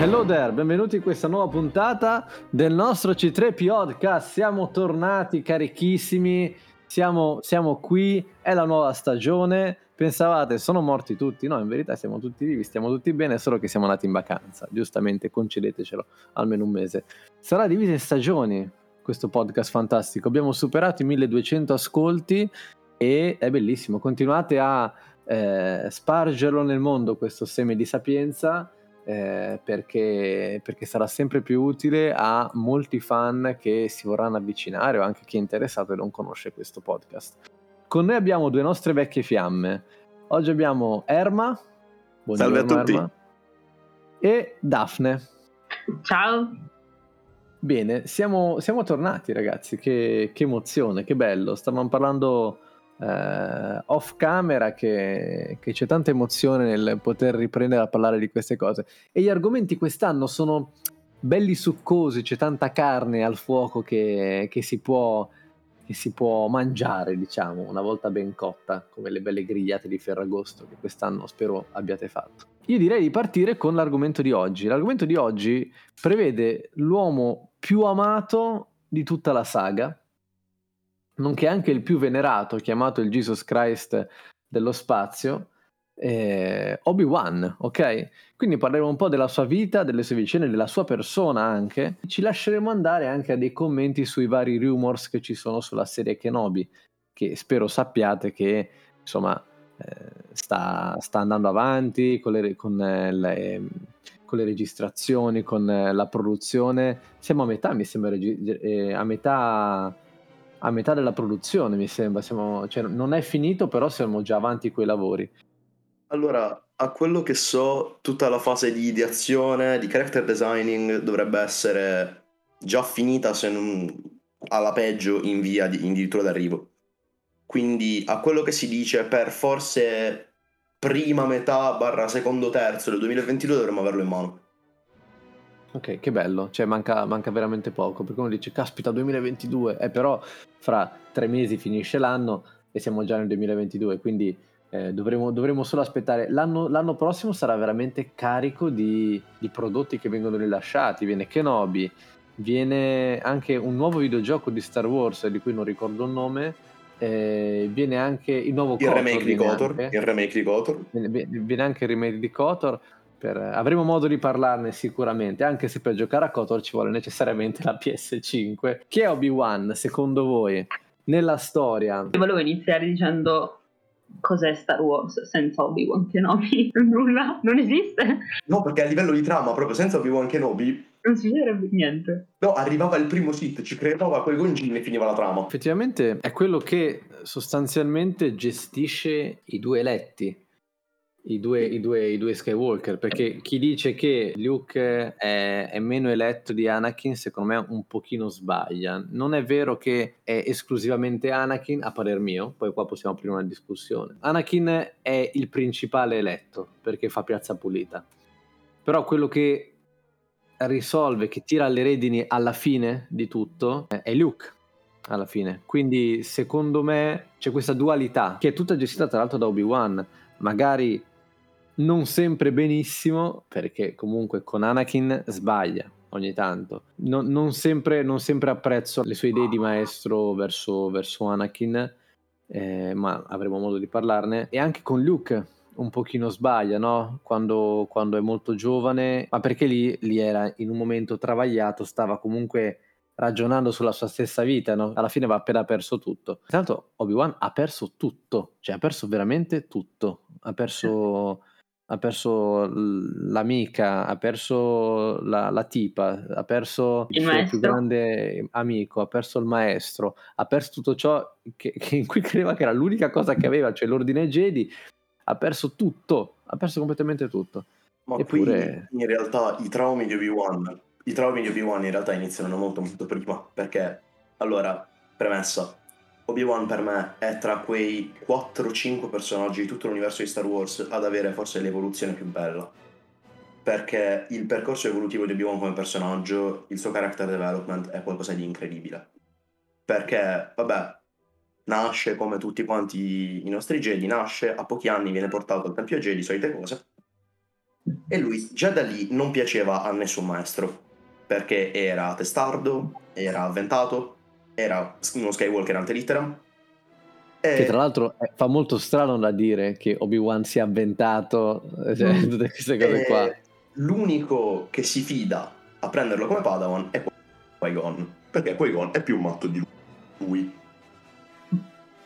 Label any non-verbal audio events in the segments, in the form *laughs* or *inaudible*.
Hello there, benvenuti in questa nuova puntata del nostro C3 Podcast. Siamo tornati carichissimi, siamo, siamo qui, è la nuova stagione. Pensavate, sono morti tutti? No, in verità siamo tutti vivi, stiamo tutti bene, solo che siamo andati in vacanza. Giustamente, concedetecelo almeno un mese. Sarà diviso in stagioni questo podcast fantastico. Abbiamo superato i 1200 ascolti e è bellissimo. Continuate a eh, spargerlo nel mondo questo seme di sapienza eh, perché, perché, sarà sempre più utile a molti fan che si vorranno avvicinare o anche chi è interessato e non conosce questo podcast. Con noi abbiamo due nostre vecchie fiamme. Oggi abbiamo Erma, Salve a tutti. Erma, e Daphne. Ciao. Bene, siamo, siamo tornati ragazzi, che, che, emozione, che bello. Stavamo parlando eh, off camera che, che, c'è tanta emozione nel poter riprendere a parlare di queste cose. E gli argomenti quest'anno sono belli succosi, c'è tanta carne al fuoco che, che, si, può, che si può mangiare, diciamo, una volta ben cotta, come le belle grigliate di Ferragosto che quest'anno spero abbiate fatto. Io direi di partire con l'argomento di oggi. L'argomento di oggi prevede l'uomo più amato di tutta la saga, nonché anche il più venerato, chiamato il Jesus Christ dello spazio, eh, Obi-Wan, ok? Quindi parleremo un po' della sua vita, delle sue vicende, della sua persona anche. Ci lasceremo andare anche a dei commenti sui vari rumors che ci sono sulla serie Kenobi, che spero sappiate che insomma eh, sta, sta, andando avanti con le, con, eh, le, con le registrazioni, con eh, la produzione. Siamo a metà, mi sembra, eh, a metà a metà della produzione, mi sembra. Siamo, cioè, non è finito, però siamo già avanti con i lavori. Allora, a quello che so, tutta la fase di ideazione, di character designing dovrebbe essere già finita, se non alla peggio in via di addirittura d'arrivo. Quindi, a quello che si dice, per forse prima metà barra secondo terzo del 2022 dovremmo averlo in mano. Ok, che bello, cioè manca, manca, veramente poco, perché uno dice caspita 2022, eh, però fra tre mesi finisce l'anno e siamo già nel 2022, quindi eh, dovremo, dovremo, solo aspettare. L'anno, l'anno, prossimo sarà veramente carico di, di, prodotti che vengono rilasciati, viene Kenobi, viene anche un nuovo videogioco di Star Wars di cui non ricordo il nome, eh, viene anche il nuovo il Kotor, remake di Kotor, il remake di Kotor. Viene, viene anche il remake di Kotor per, avremo modo di parlarne sicuramente, anche se per giocare a KOTOR ci vuole necessariamente la PS5. Chi è Obi-Wan secondo voi nella storia? Io volevo iniziare dicendo cos'è Star Wars senza Obi-Wan Kenobi? *laughs* Nulla, non esiste. No, perché a livello di trama, proprio senza Obi-Wan Kenobi, non succederebbe niente. No, arrivava il primo Sith, ci creava quel gongin e finiva la trama. Effettivamente è quello che sostanzialmente gestisce i due eletti i due, i, due, i due, Skywalker, perché chi dice che Luke è, è, meno eletto di Anakin, secondo me un pochino sbaglia. Non è vero che è esclusivamente Anakin, a parer mio, poi qua possiamo aprire una discussione. Anakin è il principale eletto, perché fa piazza pulita. Però quello che risolve, che tira le redini alla fine di tutto, è Luke alla fine. Quindi secondo me c'è questa dualità che è tutta gestita tra l'altro da Obi-Wan. Magari non sempre benissimo, perché comunque con Anakin sbaglia ogni tanto. Non, non, sempre, non sempre, apprezzo le sue idee di maestro verso, verso Anakin, eh, ma avremo modo di parlarne. E anche con Luke un pochino sbaglia, no? Quando, quando è molto giovane, ma perché lì, lì, era in un momento travagliato, stava comunque ragionando sulla sua stessa vita, no? Alla fine va appena perso tutto. Intanto Obi-Wan ha perso tutto, cioè ha perso veramente tutto. Ha perso ha perso l'amica, ha perso la, la tipa, ha perso il, il suo più grande amico, ha perso il maestro, ha perso tutto ciò che, che in cui *laughs* credeva che era l'unica cosa che aveva, cioè l'ordine Jedi, ha perso tutto, ha perso completamente tutto. Ma Eppure... in realtà i traumi di Obi-Wan, i traumi di Obi-Wan in realtà iniziano molto molto prima, perché allora, premessa, Obi-Wan per me è tra quei 4-5 personaggi di tutto l'universo di Star Wars ad avere forse l'evoluzione più bella. Perché il percorso evolutivo di Obi-Wan come personaggio, il suo character development è qualcosa di incredibile. Perché, vabbè, nasce come tutti quanti i nostri Jedi, nasce, a pochi anni viene portato al Tempio Jedi, solite cose. E lui già da lì non piaceva a nessun maestro, perché era testardo, era avventato, era uno Skywalker ante litteram. E... Che tra l'altro eh, fa molto strano da dire che Obi-Wan sia avventato, cioè, mm. *laughs* tutte queste cose qua. L'unico che si fida a prenderlo come Padawan è Qui-Gon, perché Qui-Gon è più matto di lui.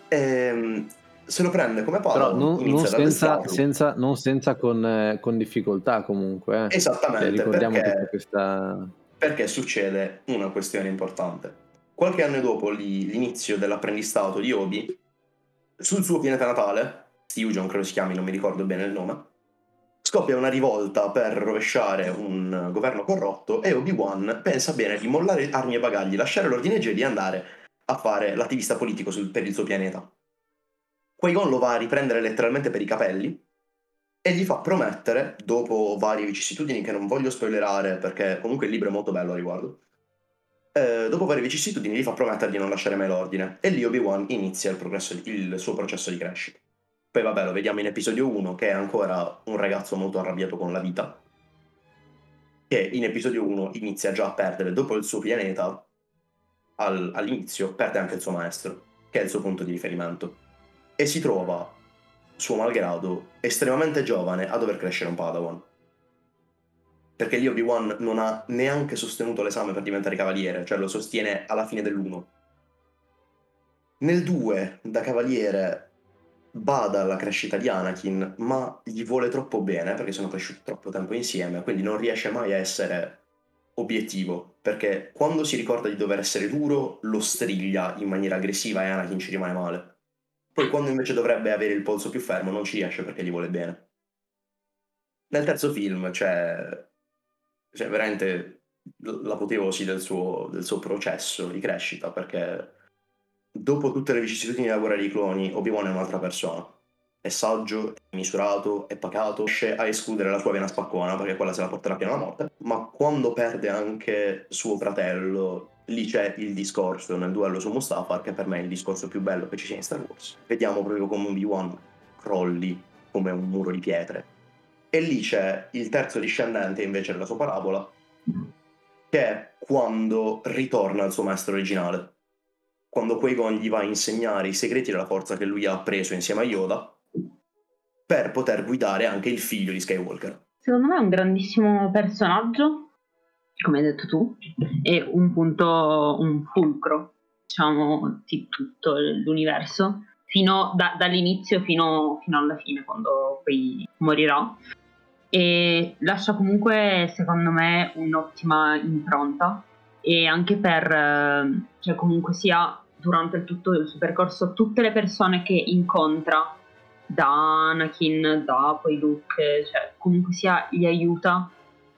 E, ehm, se lo prende come Padawan, Però non, non senza, senza, non senza con, eh, con, difficoltà comunque. Eh. Esattamente, cioè, ricordiamo perché, questa... perché succede una questione importante. Qualche anno dopo l'inizio dell'apprendistato di Obi, sul suo pianeta natale, Fusion credo si chiami, non mi ricordo bene il nome, scoppia una rivolta per rovesciare un governo corrotto e Obi-Wan pensa bene di mollare armi e bagagli, lasciare l'ordine Jedi e andare a fare l'attivista politico sul, per il suo pianeta. Qui-Gon lo va a riprendere letteralmente per i capelli e gli fa promettere, dopo varie vicissitudini che non voglio spoilerare perché comunque il libro è molto bello a riguardo, eh, dopo varie vicissitudini gli fa promettere di non lasciare mai l'ordine e lì Obi-Wan inizia il, il suo processo di crescita. Poi vabbè, lo vediamo in episodio 1 che è ancora un ragazzo molto arrabbiato con la vita, che in episodio 1 inizia già a perdere, dopo il suo pianeta, al, all'inizio, perde anche il suo maestro, che è il suo punto di riferimento, e si trova, suo malgrado, estremamente giovane a dover crescere un Padawan. Perché lì Obi-Wan non ha neanche sostenuto l'esame per diventare cavaliere, cioè lo sostiene alla fine dell'1. Nel 2, da cavaliere, bada alla crescita di Anakin, ma gli vuole troppo bene perché sono cresciuti troppo tempo insieme, quindi non riesce mai a essere obiettivo, perché quando si ricorda di dover essere duro, lo striglia in maniera aggressiva e Anakin ci rimane male. Poi quando invece dovrebbe avere il polso più fermo non ci riesce perché gli vuole bene. Nel terzo film c'è, c'è veramente l'apoteosi del suo, del suo processo di crescita, perché dopo tutte le vicissitudini della guerra dei cloni, Obi-Wan è un'altra persona. È saggio, è misurato, è pacato, riesce a escludere la sua vena spaccona perché quella se la porterà piano alla morte. Ma quando perde anche suo fratello, lì c'è il discorso nel duello su Mustafar, che per me è il discorso più bello che ci sia in Star Wars. Vediamo proprio come Obi-Wan crolli come un muro di pietre. E lì c'è il terzo discendente invece della sua parabola, che è quando ritorna al suo maestro originale quando Qui-Gon gli va a insegnare i segreti della forza che lui ha appreso insieme a Yoda per poter guidare anche il figlio di Skywalker. Secondo me è un grandissimo personaggio, come hai detto tu, e un punto, un fulcro, diciamo, di tutto l'universo, fino da, dall'inizio fino, fino alla fine, quando poi morirà. E lascia comunque, secondo me, un'ottima impronta e anche per, eh, cioè comunque sia durante tutto il suo percorso tutte le persone che incontra da Anakin, da poi Luke, cioè comunque sia li aiuta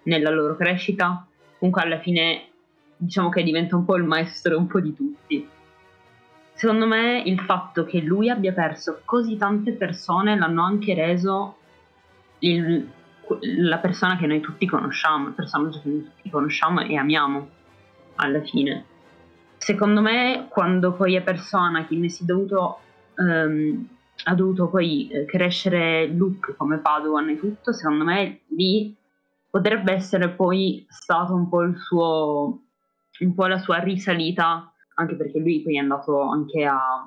nella loro crescita, comunque alla fine diciamo che diventa un po' il maestro un po' di tutti. Secondo me il fatto che lui abbia perso così tante persone l'hanno anche reso il, la persona che noi tutti conosciamo, il personaggio che noi tutti conosciamo e amiamo alla fine. Secondo me, quando poi è persona che si è dovuto, um, ha dovuto poi eh, crescere Luke come Padawan e tutto, secondo me lì potrebbe essere poi stato un po' il suo, un po' la sua risalita, anche perché lui poi è andato anche a,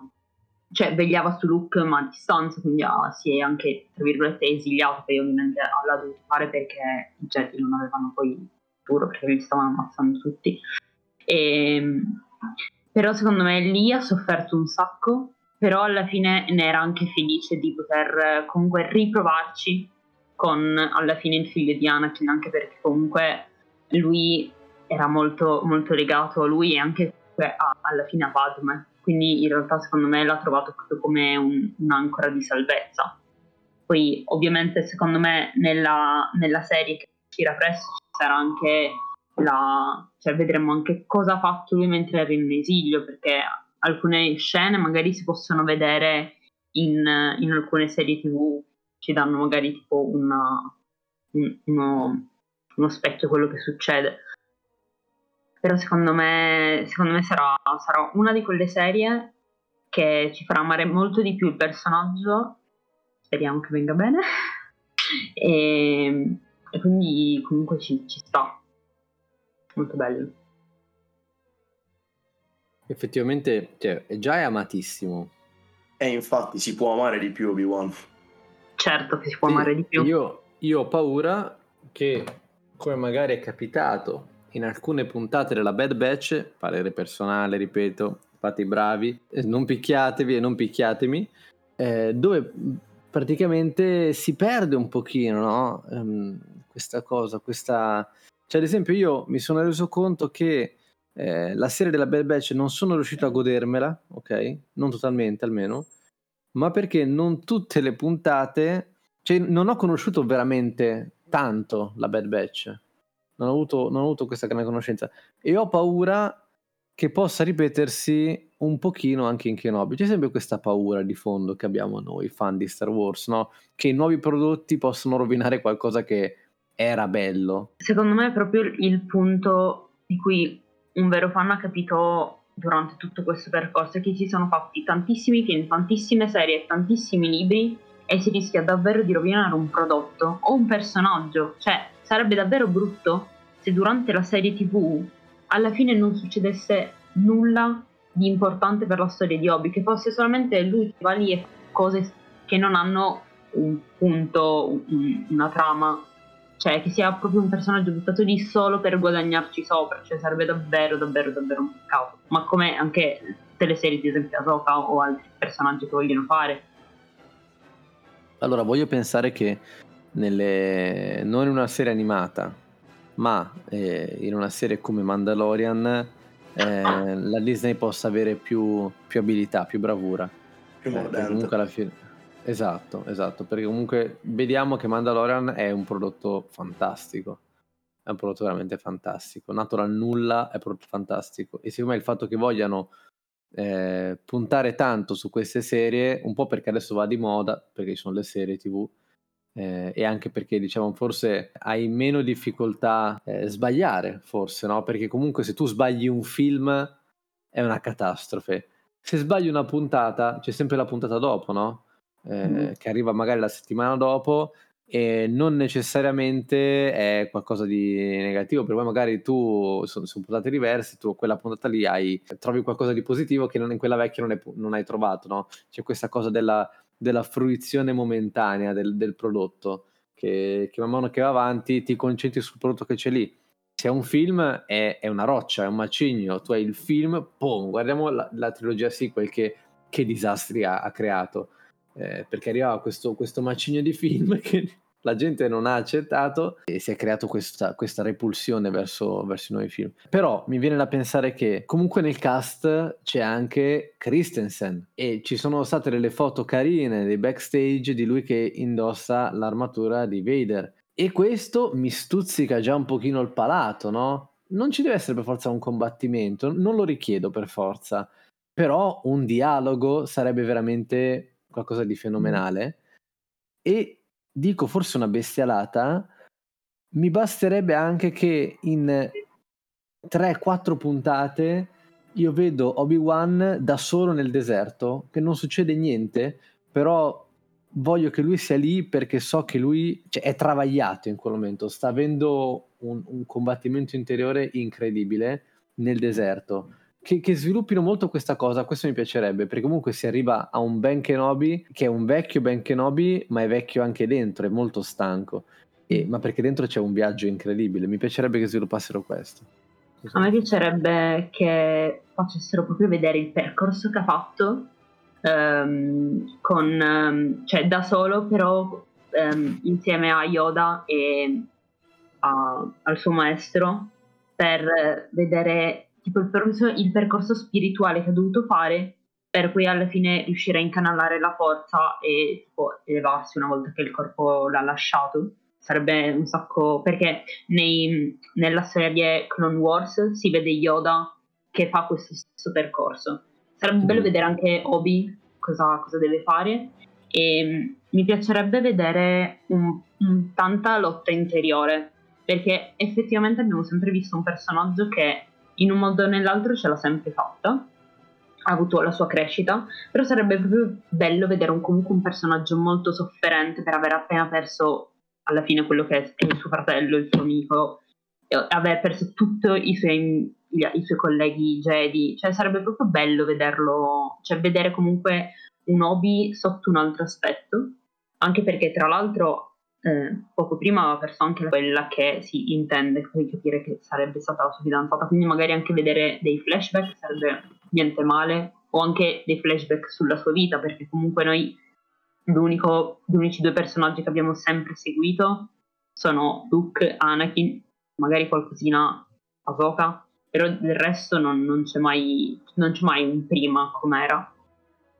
cioè vegliava su Luke ma a distanza, quindi ha, si è anche, tra virgolette, esiliato, poi ovviamente l'ha dovuto fare perché i Jedi non avevano poi futuro, perché li stavano ammazzando tutti. E, ehm, però secondo me lì ha sofferto un sacco, però alla fine ne era anche felice di poter comunque riprovarci con alla fine il figlio di Anakin, anche perché comunque lui era molto, molto legato a lui e anche a, alla fine a Padme. Quindi in realtà secondo me l'ha trovato proprio come un, un'ancora di salvezza. Poi ovviamente secondo me nella, nella serie che uscirà presto ci sarà anche la, cioè vedremo anche cosa ha fatto lui mentre era in esilio, perché alcune scene magari si possono vedere in, in alcune serie tv, ci danno magari tipo una, un, uno, uno specchio quello che succede. Però secondo me, secondo me sarà, sarà una di quelle serie che ci farà amare molto di più il personaggio, speriamo che venga bene, *laughs* e e quindi comunque ci, ci sta. Molto bello. Effettivamente cioè, già è amatissimo. E infatti si può amare di più Obi-Wan. Certo che si può sì, amare di più. Io, io ho paura che, come magari è capitato in alcune puntate della Bad Batch, parere personale, ripeto, fate i bravi, eh, non picchiatevi e non picchiatemi, eh, dove praticamente si perde un pochino, no? Um, questa cosa, questa... Cioè, ad esempio, io mi sono reso conto che eh, la serie della Bad Batch non sono riuscito a godermela, ok? Non totalmente almeno, ma perché non tutte le puntate, cioè non ho conosciuto veramente tanto la Bad Batch, non ho avuto, non ho avuto questa grande conoscenza e ho paura che possa ripetersi un pochino anche in Kenobi. C'è sempre questa paura di fondo che abbiamo noi, fan di Star Wars, no? Che i nuovi prodotti possono rovinare qualcosa che era bello. Secondo me è proprio il punto di cui un vero fan ha capito durante tutto questo percorso è che si sono fatti tantissimi film, tantissime serie, tantissimi libri e si rischia davvero di rovinare un prodotto o un personaggio. Cioè, sarebbe davvero brutto se durante la serie TV alla fine non succedesse nulla di importante per la storia di Obi, che fosse solamente lui che va lì e cose che non hanno un punto, un, una trama, cioè che sia proprio un personaggio buttato lì solo per guadagnarci sopra, cioè sarebbe davvero, davvero, davvero un peccato. Ma come anche tutte le serie, ad esempio Asoka o altri personaggi che vogliono fare. Allora, voglio pensare che nelle... non in una serie animata, ma eh, in una serie come Mandalorian eh, la Disney possa avere più, più abilità, più bravura. Più eh, comunque alla fine... Esatto, esatto, perché comunque vediamo che Mandalorian è un prodotto fantastico, è un prodotto veramente fantastico, nato dal nulla è prodotto fantastico. E secondo me il fatto che vogliano eh, puntare tanto su queste serie, un po' perché adesso va di moda, perché ci sono le serie tv, eh, e anche perché diciamo forse hai meno difficoltà a eh, sbagliare, forse, no? Perché comunque se tu sbagli un film è una catastrofe. Se sbagli una puntata, c'è sempre la puntata dopo, no? Eh, mm. Che arriva magari la settimana dopo e non necessariamente è qualcosa di negativo, per poi magari tu su, su, puntate diverse, tu quella puntata lì hai, trovi qualcosa di positivo che non, in quella vecchia non, è, non hai trovato, no? C'è questa cosa della, della fruizione momentanea del, del prodotto, che, che, man mano che va avanti ti concentri sul prodotto che c'è lì. Se è un film è, è una roccia, è un macigno, tu hai il film, boom, guardiamo la, la trilogia sequel che, che disastri ha, ha creato eh, perché arrivava questo, questo macigno di film *laughs* che la gente non ha accettato e si è creato questa, questa repulsione verso, verso, i nuovi film. Però mi viene da pensare che comunque nel cast c'è anche Christensen e ci sono state delle foto carine dei backstage di lui che indossa l'armatura di Vader. E questo mi stuzzica già un pochino il palato, no? Non ci deve essere per forza un combattimento, non lo richiedo per forza, però un dialogo sarebbe veramente qualcosa di fenomenale. E dico forse una bestialata, mi basterebbe anche che in 3-4 puntate io vedo Obi-Wan da solo nel deserto, che non succede niente, però voglio che lui sia lì perché so che lui cioè, è travagliato in quel momento, sta avendo un, un combattimento interiore incredibile nel deserto che, che, sviluppino molto questa cosa, questo mi piacerebbe, perché comunque si arriva a un Ben Kenobi che è un vecchio Ben Kenobi, ma è vecchio anche dentro, è molto stanco, e, ma perché dentro c'è un viaggio incredibile, mi piacerebbe che sviluppassero questo. A me piacerebbe che facessero proprio vedere il percorso che ha fatto, um, con, um, cioè da solo, però um, insieme a Yoda e a, al suo maestro, per vedere tipo il percorso, il percorso spirituale che ha dovuto fare per poi alla fine riuscire a incanalare la forza e tipo elevarsi una volta che il corpo l'ha lasciato. Sarebbe un sacco perché nei, nella serie Clone Wars si vede Yoda che fa questo stesso percorso. Sarebbe mm. bello vedere anche Obi cosa, cosa deve fare e mm, mi piacerebbe vedere un, un, tanta lotta interiore perché effettivamente abbiamo sempre visto un personaggio che in un modo o nell'altro ce l'ha sempre fatta, ha avuto la sua crescita, però sarebbe proprio bello vedere un, comunque un personaggio molto sofferente per aver appena perso alla fine quello che è il suo fratello, il suo amico, aver perso tutti i suoi, i suoi colleghi Jedi, cioè sarebbe proprio bello vederlo, cioè vedere comunque un hobby sotto un altro aspetto, anche perché tra l'altro eh, poco prima aveva perso anche quella che si intende poi capire che sarebbe stata la sua fidanzata, quindi magari anche vedere dei flashback sarebbe niente male, o anche dei flashback sulla sua vita, perché comunque noi gli unici due personaggi che abbiamo sempre seguito sono Luke, Anakin, magari qualcosina Ahsoka, però del resto non, non, c'è mai, non c'è mai un prima com'era.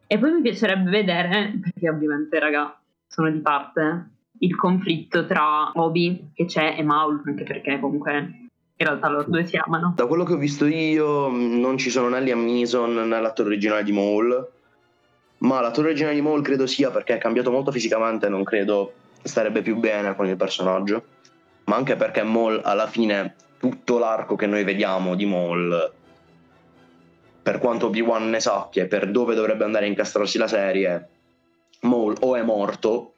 E poi mi piacerebbe vedere, *laughs* perché ovviamente raga sono di parte, il conflitto tra Obi che c'è e Maul, anche perché comunque in realtà loro due si amano. Da quello che ho visto io non ci sono né Liam Neeson né l'attore originale di Maul, ma l'attore originale di Maul credo sia perché è cambiato molto fisicamente, non credo starebbe più bene con il personaggio, ma anche perché Maul alla fine tutto l'arco che noi vediamo di Maul per quanto Obi-Wan ne sappia e per dove dovrebbe andare a incastrarsi la serie, Maul o è morto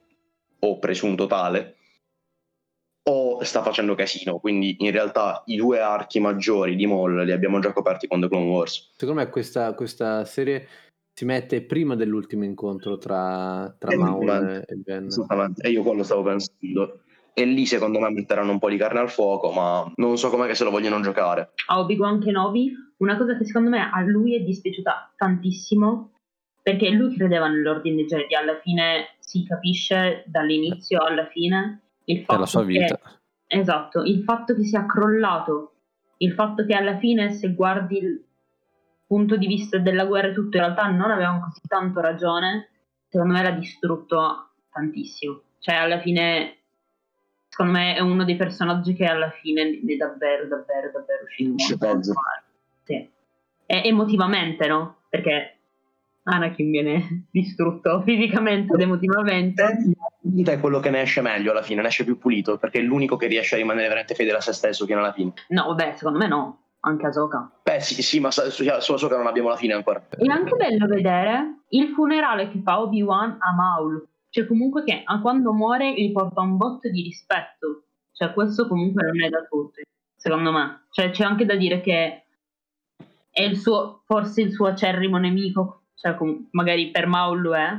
o presunto tale, o sta facendo casino. Quindi in realtà i due archi maggiori di Maul li abbiamo già coperti con The Clone Wars. Secondo me questa, questa serie si mette prima dell'ultimo incontro tra, tra Maul e Ben. Esattamente, e io quello stavo pensando. E lì secondo me metteranno un po' di carne al fuoco, ma non so com'è che se lo vogliono giocare. A Obi-Wan Kenobi, una cosa che secondo me a lui è dispiaciuta tantissimo, perché lui credeva nell'ordine Jedi, alla fine si capisce dall'inizio alla fine il fatto la sua vita. Che, esatto, il fatto che sia crollato, il fatto che alla fine se guardi il punto di vista della guerra e tutto, in realtà non avevano così tanto ragione, secondo me l'ha distrutto tantissimo. Cioè alla fine, secondo me è uno dei personaggi che alla fine è davvero, davvero, davvero uscito molto sì. E emotivamente, no? Perché Anakin viene *laughs* distrutto *laughs* fisicamente ed emotivamente. Vita è quello che ne esce meglio alla fine, ne esce più pulito, perché è l'unico che riesce a rimanere veramente fedele a se stesso fino alla fine. No, vabbè, secondo me no. Anche Ahsoka. Beh, sì, sì, ma su, su Ahsoka non abbiamo la fine ancora. È anche bello vedere il funerale che fa Obi-Wan a Maul. Cioè, comunque che quando muore gli porta un botto di rispetto. Cioè, questo comunque non è da tutti, secondo me. Cioè, c'è anche da dire che è il suo, forse il suo acerrimo nemico cioè magari per Maul lo è,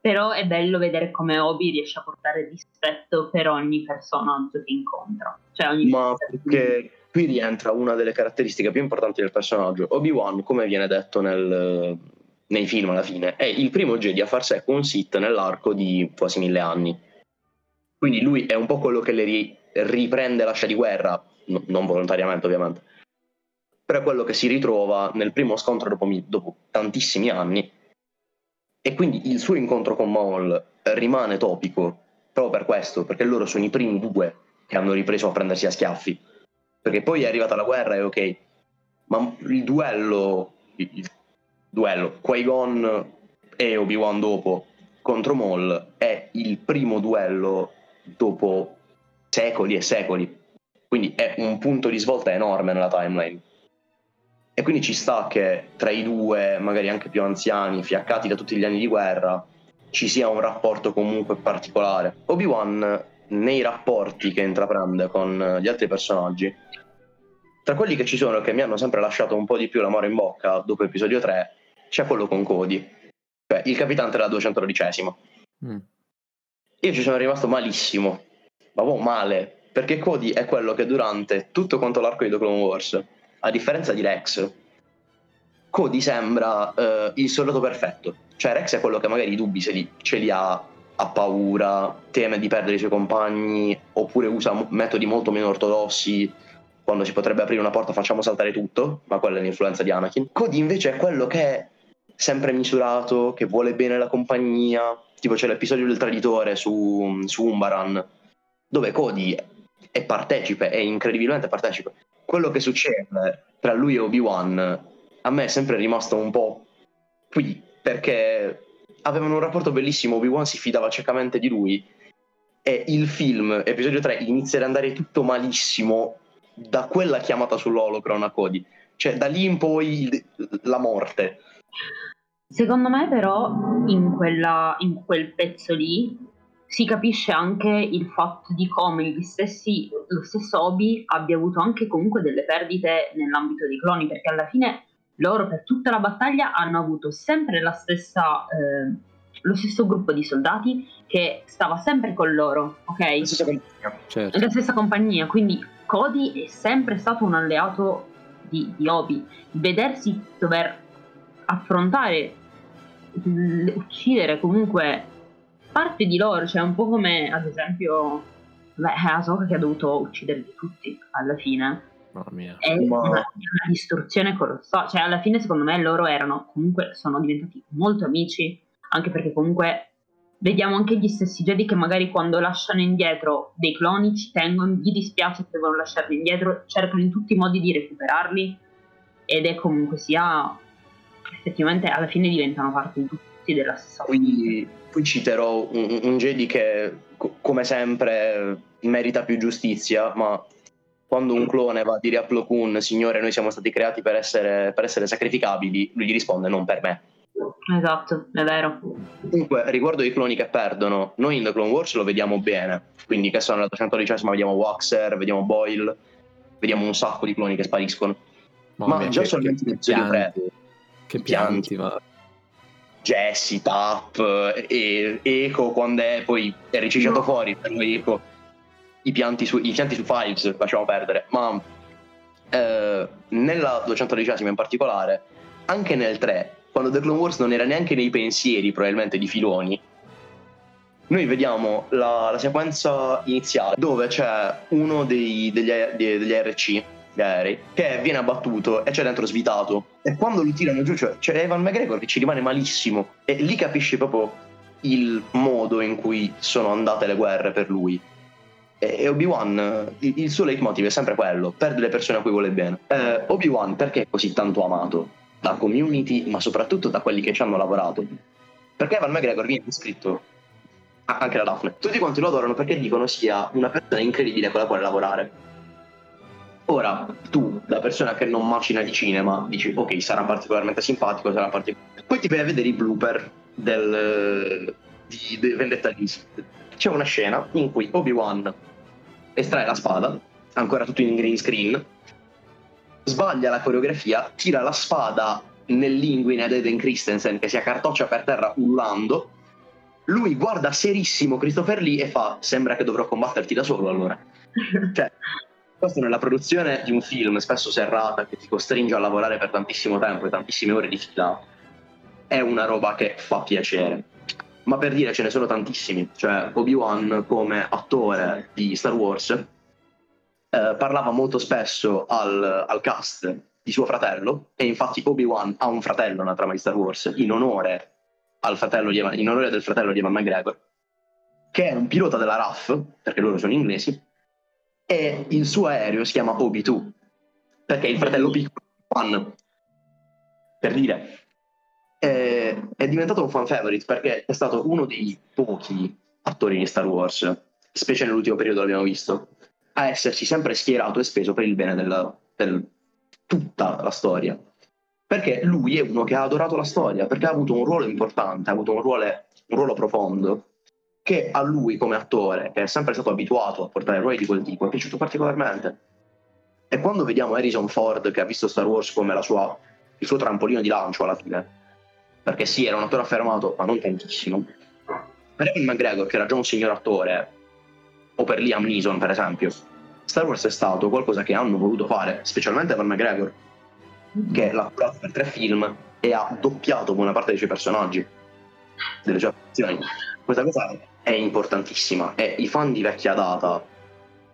però è bello vedere come Obi riesce a portare rispetto per ogni personaggio che incontra. Cioè ogni Ma perché qui rientra una delle caratteristiche più importanti del personaggio. Obi-Wan, come viene detto nel, nei film alla fine, è il primo Jedi a far secco un Sith nell'arco di quasi mille anni. Quindi lui è un po' quello che le ri- riprende l'ascia di guerra, no, non volontariamente ovviamente, però è quello che si ritrova nel primo scontro dopo, dopo tantissimi anni e quindi il suo incontro con Maul rimane topico proprio per questo, perché loro sono i primi due che hanno ripreso a prendersi a schiaffi. Perché poi è arrivata la guerra e ok, ma il duello, il duello, Qui-Gon e Obi-Wan dopo contro Maul è il primo duello dopo secoli e secoli. Quindi è un punto di svolta enorme nella timeline. E quindi ci sta che tra i due, magari anche più anziani, fiaccati da tutti gli anni di guerra, ci sia un rapporto comunque particolare. Obi-Wan, nei rapporti che intraprende con gli altri personaggi, tra quelli che ci sono che mi hanno sempre lasciato un po' di più l'amore in bocca dopo episodio 3, c'è quello con Cody, cioè il capitano della 212 mm. Io ci sono rimasto malissimo, ma boh, male, perché Cody è quello che durante tutto quanto l'arco di The Clone Wars a differenza di Rex, Cody sembra uh, il soldato perfetto. Cioè Rex è quello che magari i dubbi li, ce li ha, ha paura, teme di perdere i suoi compagni, oppure usa metodi molto meno ortodossi. Quando si potrebbe aprire una porta facciamo saltare tutto, ma quella è l'influenza di Anakin. Cody invece è quello che è sempre misurato, che vuole bene la compagnia. Tipo c'è l'episodio del traditore su, su Umbaran, dove Cody è partecipe, è incredibilmente partecipe quello che succede tra lui e Obi-Wan a me è sempre rimasto un po' qui perché avevano un rapporto bellissimo, Obi-Wan si fidava ciecamente di lui e il film, episodio 3, inizia ad andare tutto malissimo da quella chiamata sull'holocron a Cody. Cioè, da lì in poi la morte. Secondo me, però, in, quella, in quel pezzo lì, si capisce anche il fatto di come gli stessi, lo stesso Obi abbia avuto anche comunque delle perdite nell'ambito dei cloni, perché alla fine loro per tutta la battaglia hanno avuto sempre la stessa, eh, lo stesso gruppo di soldati che stava sempre con loro, ok? La stessa compagnia. Certo. La stessa compagnia, quindi Cody è sempre stato un alleato di, di Obi. Vedersi dover affrontare, uccidere comunque parte di loro, cioè un po' come ad esempio beh, Ahsoka che ha dovuto ucciderli tutti alla fine. Mamma mia. È Ma... una, una distruzione colossale, cioè alla fine secondo me loro erano comunque sono diventati molto amici, anche perché comunque vediamo anche gli stessi Jedi che magari quando lasciano indietro dei cloni ci tengono, gli dispiace che devono lasciarli indietro, cercano in tutti i modi di recuperarli ed è comunque sia effettivamente alla fine diventano parte di tutti della stessa Quindi qui citerò un, un Jedi che, come sempre, merita più giustizia, ma quando un clone va a dire a Plo Koon, signore, noi siamo stati creati per essere, per essere sacrificabili, lui gli risponde non per me. Esatto, è vero. Comunque, riguardo i cloni che perdono, noi in The Clone Wars lo vediamo bene, quindi che sono nella 312 vediamo Waxer, vediamo Boyle, vediamo un sacco di cloni che spariscono. Mamma ma già solamente in episodio 3 che pianti, pianti ma Jesse, Tap e Eco quando è poi è ricicciato no. fuori per Eco i pianti su, i pianti su Files facciamo perdere ma eh, nella 212 in particolare anche nel 3 quando The Clone Wars non era neanche nei pensieri probabilmente di Filoni noi vediamo la, la sequenza iniziale dove c'è uno dei, degli, degli RC gli aerei, che viene abbattuto e c'è dentro svitato. E quando lo tirano giù c'è, c'è Evan McGregor che ci rimane malissimo. E lì capisci proprio il modo in cui sono andate le guerre per lui. E Obi-Wan, il, suo leitmotiv è sempre quello, perde le persone a cui vuole bene. Eh, Obi-Wan perché è così tanto amato? Da community, ma soprattutto da quelli che ci hanno lavorato. Perché Evan McGregor viene iscritto anche da Daphne. Tutti quanti lo adorano perché dicono sia una persona incredibile con la quale lavorare Ora, tu, da persona che non macina di cinema, dici ok, sarà particolarmente simpatico, sarà particolarmente... Poi ti vai a vedere i blooper del, di, di Vendetta List. C'è una scena in cui Obi-Wan estrae la spada, ancora tutto in green screen, sbaglia la coreografia, tira la spada nell'inguine ad Eden Christensen che si accartoccia per terra urlando. Lui guarda serissimo Christopher Lee e fa: Sembra che dovrò combatterti da solo allora. *laughs* cioè, questo nella produzione di un film, spesso serrata, che ti costringe a lavorare per tantissimo tempo e tantissime ore di fila, è una roba che fa piacere. Ma per dire ce ne sono tantissimi, cioè Obi-Wan come attore di Star Wars eh, parlava molto spesso al, al, cast di suo fratello e infatti Obi-Wan ha un fratello nella trama di Star Wars in onore, di, in onore del fratello di Evan McGregor che è un pilota della RAF, perché loro sono inglesi, e il suo aereo si chiama Obi-2 perché il fratello piccolo fan per dire. È, è, diventato un fan favorite perché è stato uno dei pochi attori di Star Wars specie nell'ultimo periodo l'abbiamo visto a essersi sempre schierato e speso per il bene della, per tutta la storia. Perché lui è uno che ha adorato la storia perché ha avuto un ruolo importante ha avuto un ruolo, un ruolo profondo che a lui come attore, che è sempre stato abituato a portare ruoli di quel tipo, è piaciuto particolarmente. E quando vediamo Harrison Ford che ha visto Star Wars come sua, il suo trampolino di lancio alla fine, perché sì, era un attore affermato, ma non tantissimo, per Evan McGregor, che era già un signor attore, o per Liam Neeson, per esempio, Star Wars è stato qualcosa che hanno voluto fare, specialmente Evan McGregor, che l'ha curato per tre film e ha doppiato buona parte dei suoi personaggi, delle sue azioni. Questa cosa è importantissima. E i fan di vecchia data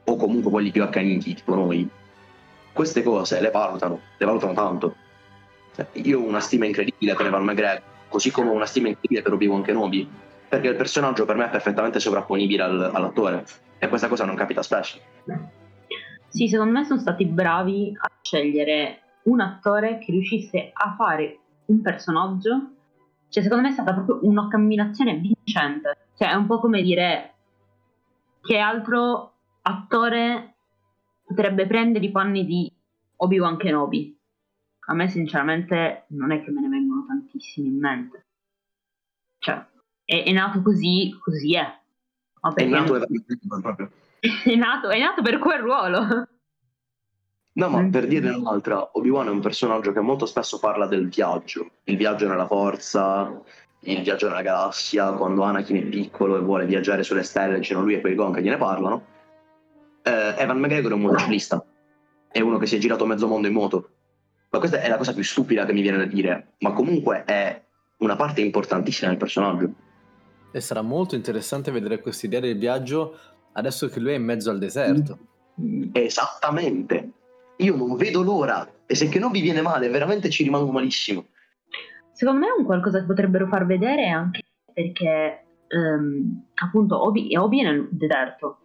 o comunque quelli più accaniti tipo noi queste cose le valutano, le valutano tanto. Cioè, io ho una stima incredibile per Evan McGregor così come una stima incredibile per Obi-Wan Kenobi perché il personaggio per me è perfettamente sovrapponibile al, all'attore e questa cosa non capita spesso. Sì, secondo me sono stati bravi a scegliere un attore che riuscisse a fare un personaggio. Cioè, secondo me è stata proprio una combinazione vincente. Cioè, è un po' come dire che altro attore potrebbe prendere i panni di Obi-Wan Kenobi. A me, sinceramente, non è che me ne vengono tantissimi in mente. Cioè, è, è nato così, così è. È nato, *laughs* è, nato, è nato per quel ruolo. No, ma per dire un'altra, Obi-Wan è un personaggio che molto spesso parla del viaggio, il viaggio nella forza, il viaggio nella galassia, quando Anakin è piccolo e vuole viaggiare sulle stelle, c'erano lui e quei Gon che gliene parlano. Eh, Evan McGregor è un motociclista, è uno che si è girato mezzo mondo in moto. Ma questa è la cosa più stupida che mi viene da dire, ma comunque è una parte importantissima del personaggio. E sarà molto interessante vedere questa idea del viaggio adesso che lui è in mezzo al deserto. Esattamente io non vedo l'ora e se che non vi viene male, veramente ci rimango malissimo. Secondo me è un qualcosa che potrebbero far vedere anche perché um, appunto Obi, Obi è nel deserto,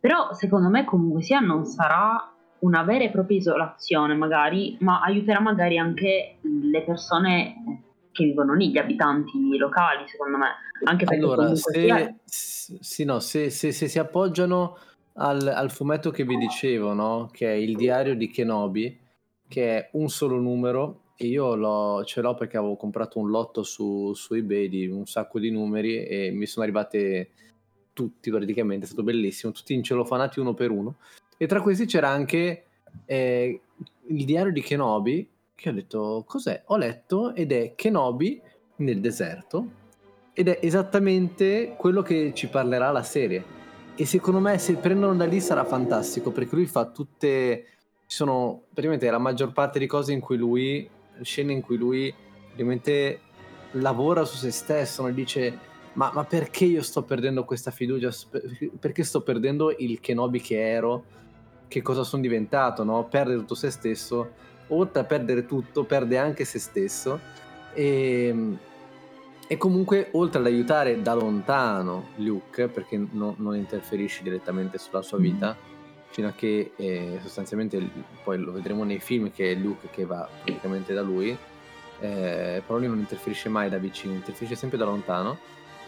però secondo me comunque sia non sarà una vera e propria isolazione magari, ma aiuterà magari anche le persone che vivono lì, gli abitanti locali, secondo me. Anche perché allora, se, sia... sì, no, se, se, se si appoggiano al, al fumetto che vi dicevo, no? che è il diario di Kenobi, che è un solo numero io ce l'ho perché avevo comprato un lotto su, su eBay di un sacco di numeri e mi sono arrivate tutti praticamente, è stato bellissimo, tutti incelofanati uno per uno. E tra questi c'era anche eh, il diario di Kenobi, che ho detto cos'è? Ho letto ed è Kenobi nel deserto ed è esattamente quello che ci parlerà la serie e secondo me se prendono da lì sarà fantastico perché lui fa tutte ci sono praticamente la maggior parte di cose in cui lui scene in cui lui praticamente lavora su se stesso non dice ma, ma, perché io sto perdendo questa fiducia perché sto perdendo il Kenobi che ero che cosa sono diventato no? perde tutto se stesso oltre a perdere tutto perde anche se stesso e e comunque, oltre ad aiutare da lontano Luke, perché no, non interferisci direttamente sulla sua vita, mm. Fino a che eh, sostanzialmente, poi lo vedremo nei film che è Luke che va praticamente da lui, eh, però lui non interferisce mai da vicino, interferisce sempre da lontano.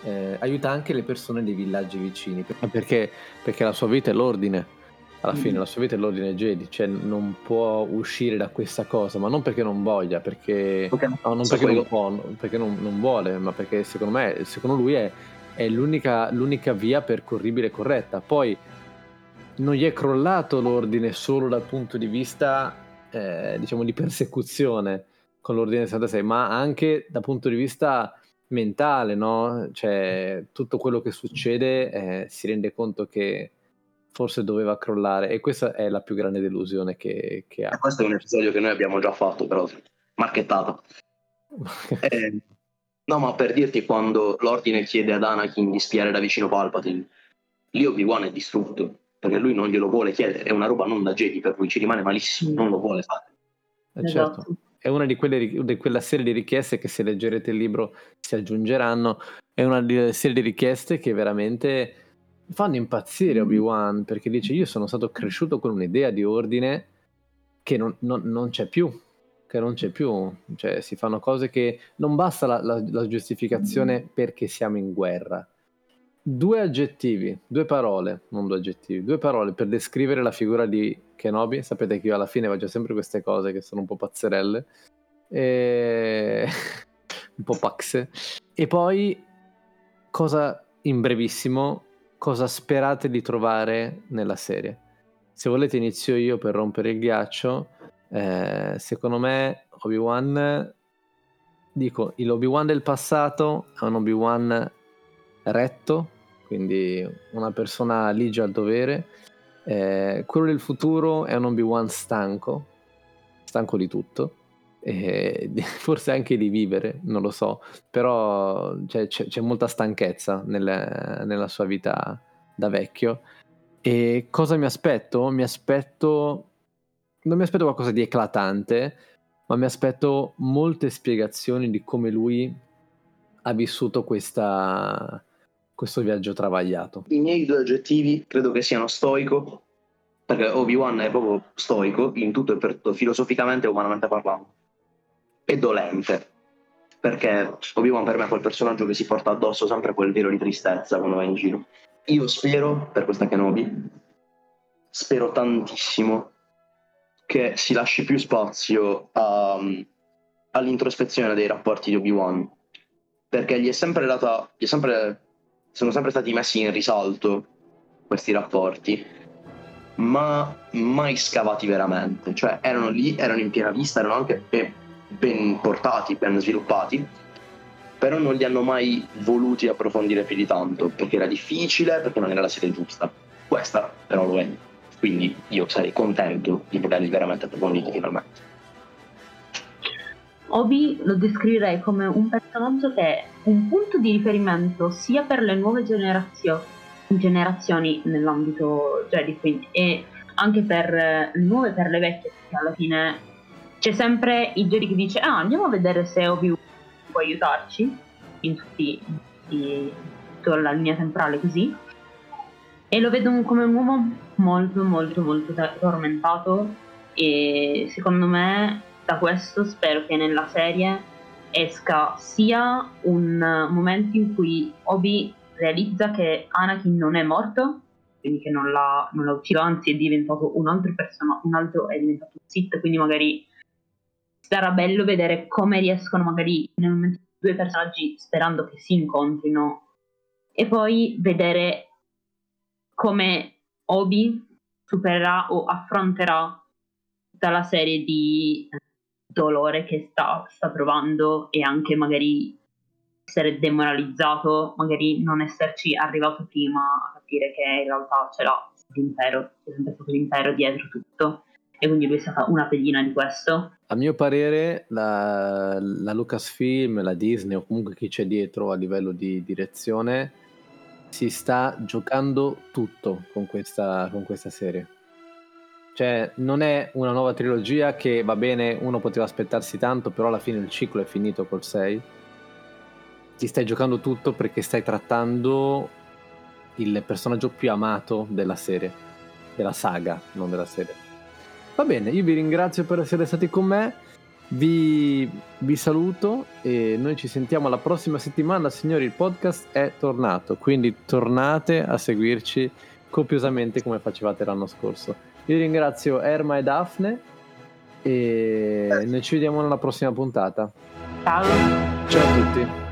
Eh, aiuta anche le persone dei villaggi vicini perché, perché la sua vita è l'ordine alla fine mm. la sua vita è l'ordine Jedi, cioè non può uscire da questa cosa, ma non perché non voglia, perché, okay. no, non perché non può, perché non, non, vuole, ma perché secondo me, secondo lui è, è l'unica, l'unica, via percorribile e corretta. Poi non gli è crollato l'ordine solo dal punto di vista, eh, diciamo, di persecuzione con l'ordine 66, ma anche dal punto di vista mentale, no? Cioè tutto quello che succede eh, si rende conto che forse doveva crollare e questa è la più grande delusione che, che ha. Questo è un episodio che noi abbiamo già fatto, però marchettato. *laughs* eh, no, ma per dirti quando l'ordine chiede ad Anakin di spiare da vicino Palpatine, lì Obi-Wan è distrutto, perché lui non glielo vuole chiedere, è una roba non da Jedi, per cui ci rimane malissimo, non lo vuole fare. Eh, certo. Esatto. È una di quelle di quella serie di richieste che se leggerete il libro si aggiungeranno, è una delle serie di richieste che veramente fanno impazzire Obi-Wan perché dice io sono stato cresciuto con un'idea di ordine che non, non, non c'è più che non c'è più cioè si fanno cose che non basta la, la, la giustificazione perché siamo in guerra due aggettivi, due parole, non due aggettivi, due parole per descrivere la figura di Kenobi. Sapete che io alla fine faccio sempre queste cose che sono un po' pazzerelle, e... *laughs* un po' paxe. E poi, cosa in brevissimo, cosa sperate di trovare nella serie. Se volete inizio io per rompere il ghiaccio. Eh, secondo me Obi-Wan, dico, il Obi-Wan del passato è un Obi-Wan retto, quindi una persona ligia al dovere. Eh, quello del futuro è un Obi-Wan stanco, stanco di tutto e *laughs* forse anche di vivere, non lo so, però c'è, c'è, c'è molta stanchezza nel, nella sua vita da vecchio. E cosa mi aspetto? Mi aspetto... Non mi aspetto qualcosa di eclatante, ma mi aspetto molte spiegazioni di come lui ha vissuto questa, questo viaggio travagliato. I miei due aggettivi credo che siano stoico, perché Obi-Wan è proprio stoico in tutto e per tutto, filosoficamente e umanamente parlando e dolente. Perché Obi-Wan per me è quel personaggio che si porta addosso sempre quel velo di tristezza quando va in giro. Io spero, per questa Kenobi, spero tantissimo che si lasci più spazio a, all'introspezione dei rapporti di Obi-Wan. Perché gli è sempre data, gli è sempre sono sempre stati messi in risalto questi rapporti, ma mai scavati veramente. Cioè erano lì, erano in piena vista, erano anche ben, ben portati, ben sviluppati, però non li hanno mai voluti approfondire più di tanto, perché era difficile, perché non era la serie giusta. Questa però lo è. Quindi io sarei contento di vederli veramente approfonditi finalmente. Obi lo descriverei come un personaggio che un punto di riferimento sia per le nuove generazio- generazioni nell'ambito Jedi quindi, e anche per le nuove per le vecchie, perché alla fine c'è sempre il Jedi che dice ah andiamo a vedere se Obi può aiutarci in tutti i, tutta la linea temporale così. E lo vedo come un uomo molto molto molto tormentato e secondo me da questo spero che nella serie esca sia un momento in cui Obi realizza che Anakin non è morto, quindi che non l'ha, non l'ha ucciso, anzi è diventato un altro personaggio, un altro è diventato un Sith, quindi magari sarà bello vedere come riescono magari nel momento due personaggi sperando che si incontrino. E poi vedere come Obi supererà o affronterà tutta la serie di dolore che sta, sta provando e anche magari essere demoralizzato, magari non esserci arrivato prima a capire che in realtà ce l'ha l'impero, c'è sempre stato l'impero dietro tutto e quindi lui è stata una pedina di questo. A mio parere la, la Lucasfilm, la Disney o comunque chi c'è dietro a livello di direzione si sta giocando tutto con questa, con questa serie cioè, non è una nuova trilogia che va bene, uno poteva aspettarsi tanto, però alla fine il ciclo è finito col 6. Ti stai giocando tutto perché stai trattando il personaggio più amato della serie, della saga, non della serie. Va bene, io vi ringrazio per essere stati con me, vi, vi saluto e noi ci sentiamo la prossima settimana. Signori, il podcast è tornato, quindi tornate a seguirci copiosamente come facevate l'anno scorso. Io ringrazio Erma e Daphne e noi ci vediamo nella prossima puntata. Ciao. Ciao a tutti.